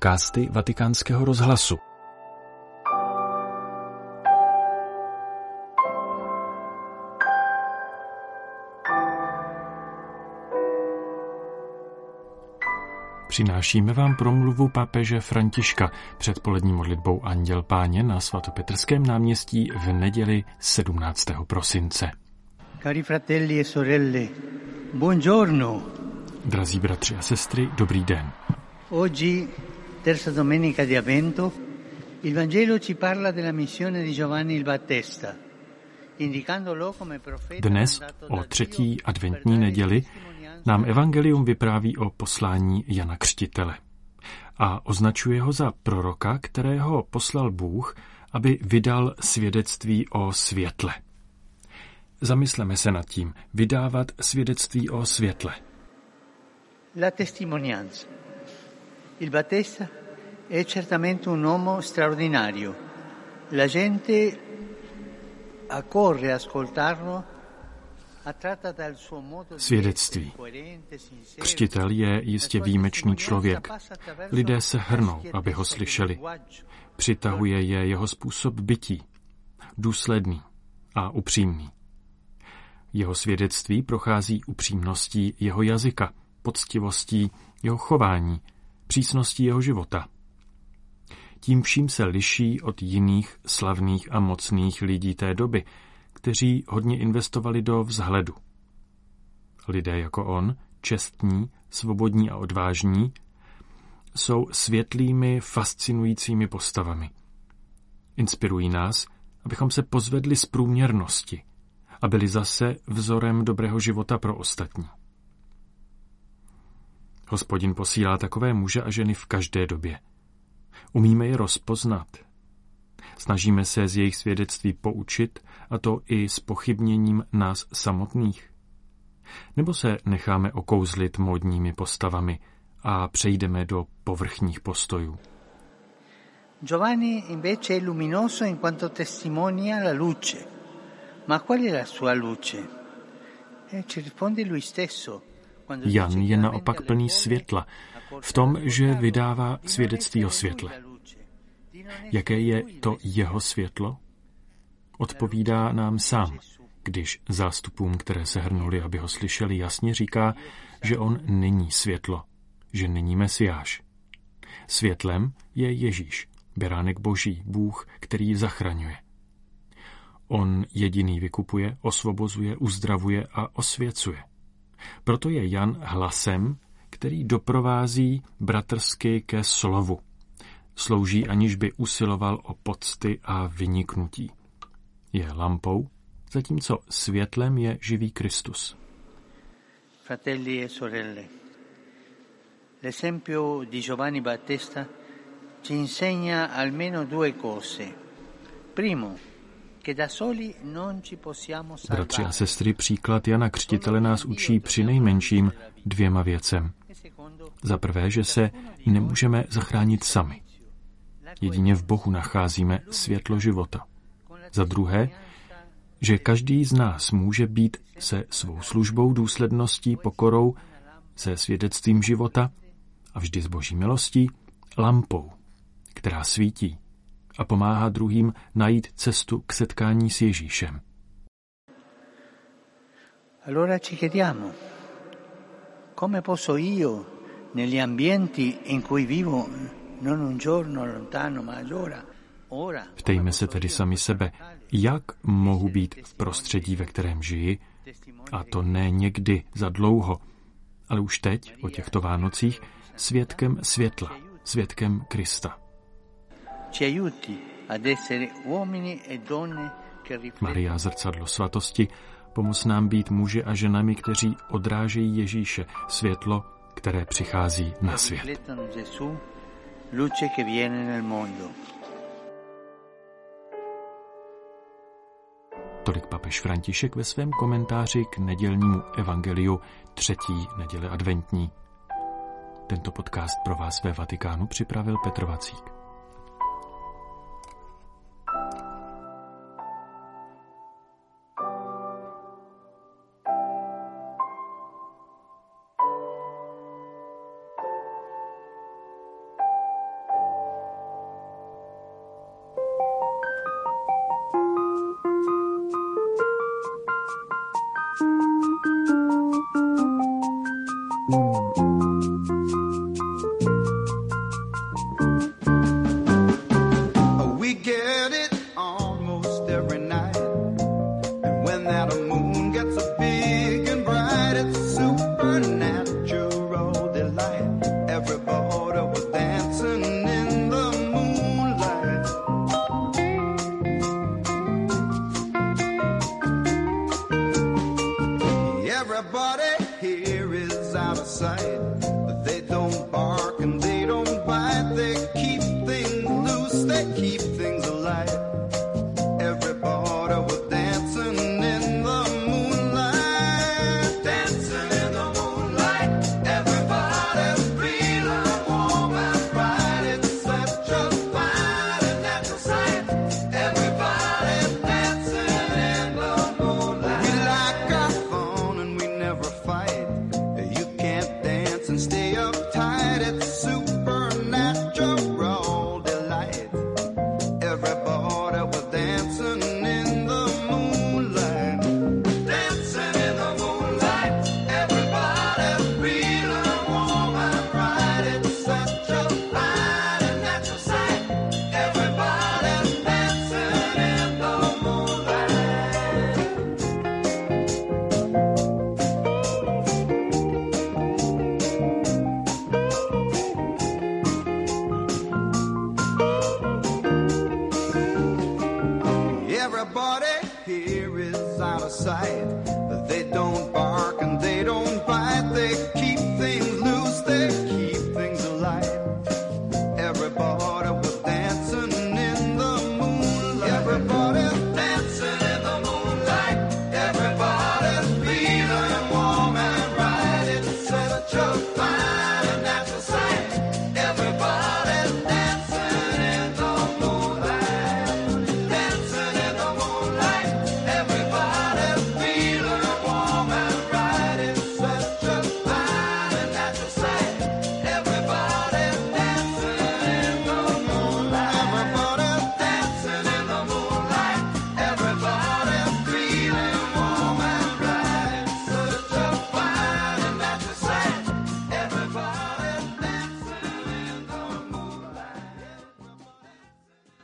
podcasty Vatikánského rozhlasu. Přinášíme vám promluvu papeže Františka před polední modlitbou Anděl Páně na svatopetrském náměstí v neděli 17. prosince. Cari fratelli e sorelle, buongiorno. Drazí bratři a sestry, dobrý den. Oggi, terza domenica di Avvento, il Vangelo ci parla della missione di Giovanni il Battista. Dnes o třetí adventní neděli nám evangelium vypráví o poslání Jana Křtitele a označuje ho za proroka, kterého poslal Bůh, aby vydal svědectví o světle. Zamysleme se nad tím, vydávat svědectví o světle. La testimonianza. Il Battista è certamente un uomo straordinario. La gente accorre a ascoltarlo Svědectví. Křtitel je jistě výjimečný člověk. Lidé se hrnou, aby ho slyšeli. Přitahuje je jeho způsob bytí. Důsledný a upřímný. Jeho svědectví prochází upřímností jeho jazyka, poctivostí jeho chování, přísností jeho života. Tím vším se liší od jiných slavných a mocných lidí té doby, kteří hodně investovali do vzhledu. Lidé jako on, čestní, svobodní a odvážní, jsou světlými, fascinujícími postavami. Inspirují nás, abychom se pozvedli z průměrnosti a byli zase vzorem dobrého života pro ostatní. Hospodin posílá takové muže a ženy v každé době. Umíme je rozpoznat. Snažíme se z jejich svědectví poučit, a to i s pochybněním nás samotných. Nebo se necháme okouzlit módními postavami a přejdeme do povrchních postojů. Giovanni invece è luminoso in quanto testimonia la luce. Ma qual è la sua luce? E ci risponde lui stesso. Jan je naopak plný světla accorgerà v tom, že vydává svědectví o světle. Jaké je to jeho světlo? Odpovídá nám sám, když zástupům, které se hrnuli, aby ho slyšeli, jasně říká, že on není světlo, že není mesiáš. Světlem je Ježíš, beránek boží, Bůh, který zachraňuje. On jediný vykupuje, osvobozuje, uzdravuje a osvěcuje. Proto je Jan hlasem, který doprovází bratrsky ke slovu. Slouží, aniž by usiloval o pocty a vyniknutí. Je lampou, zatímco světlem je živý Kristus. Fratelli e sorelle, l'esempio di Giovanni Battista ci insegna almeno due cose. Primo, Bratři a sestry, příklad Jana Křtitele nás učí při nejmenším dvěma věcem. Za prvé, že se nemůžeme zachránit sami. Jedině v Bohu nacházíme světlo života. Za druhé, že každý z nás může být se svou službou, důsledností, pokorou, se svědectvím života a vždy s boží milostí lampou, která svítí a pomáhá druhým najít cestu k setkání s Ježíšem. allora ci chiediamo, come posso io, negli ambienti in cui vivo, non un giorno lontano, ma ora, ora, Ptejme se tedy sami sebe, jak mohu být v prostředí, ve kterém žiji, a to ne někdy za dlouho, ale už teď, o těchto Vánocích, svědkem světla, svědkem Krista. Ci aiuti ad essere uomini e donne che riflettono Maria zrcadlo svatosti, pomoz nám být muži a ženami, kteří odrážejí Ježíše, světlo, které přichází na svět. riflettono Gesù, luce che viene nel mondo. Tolik papež František ve svém komentáři k nedělnímu evangeliu třetí neděle adventní. Tento podcast pro vás ve Vatikánu připravil Petr Vacík. Everybody here is out of sight, but they don't bark and they don't bite. They keep things loose, they keep things alive. everybody here is out of sight.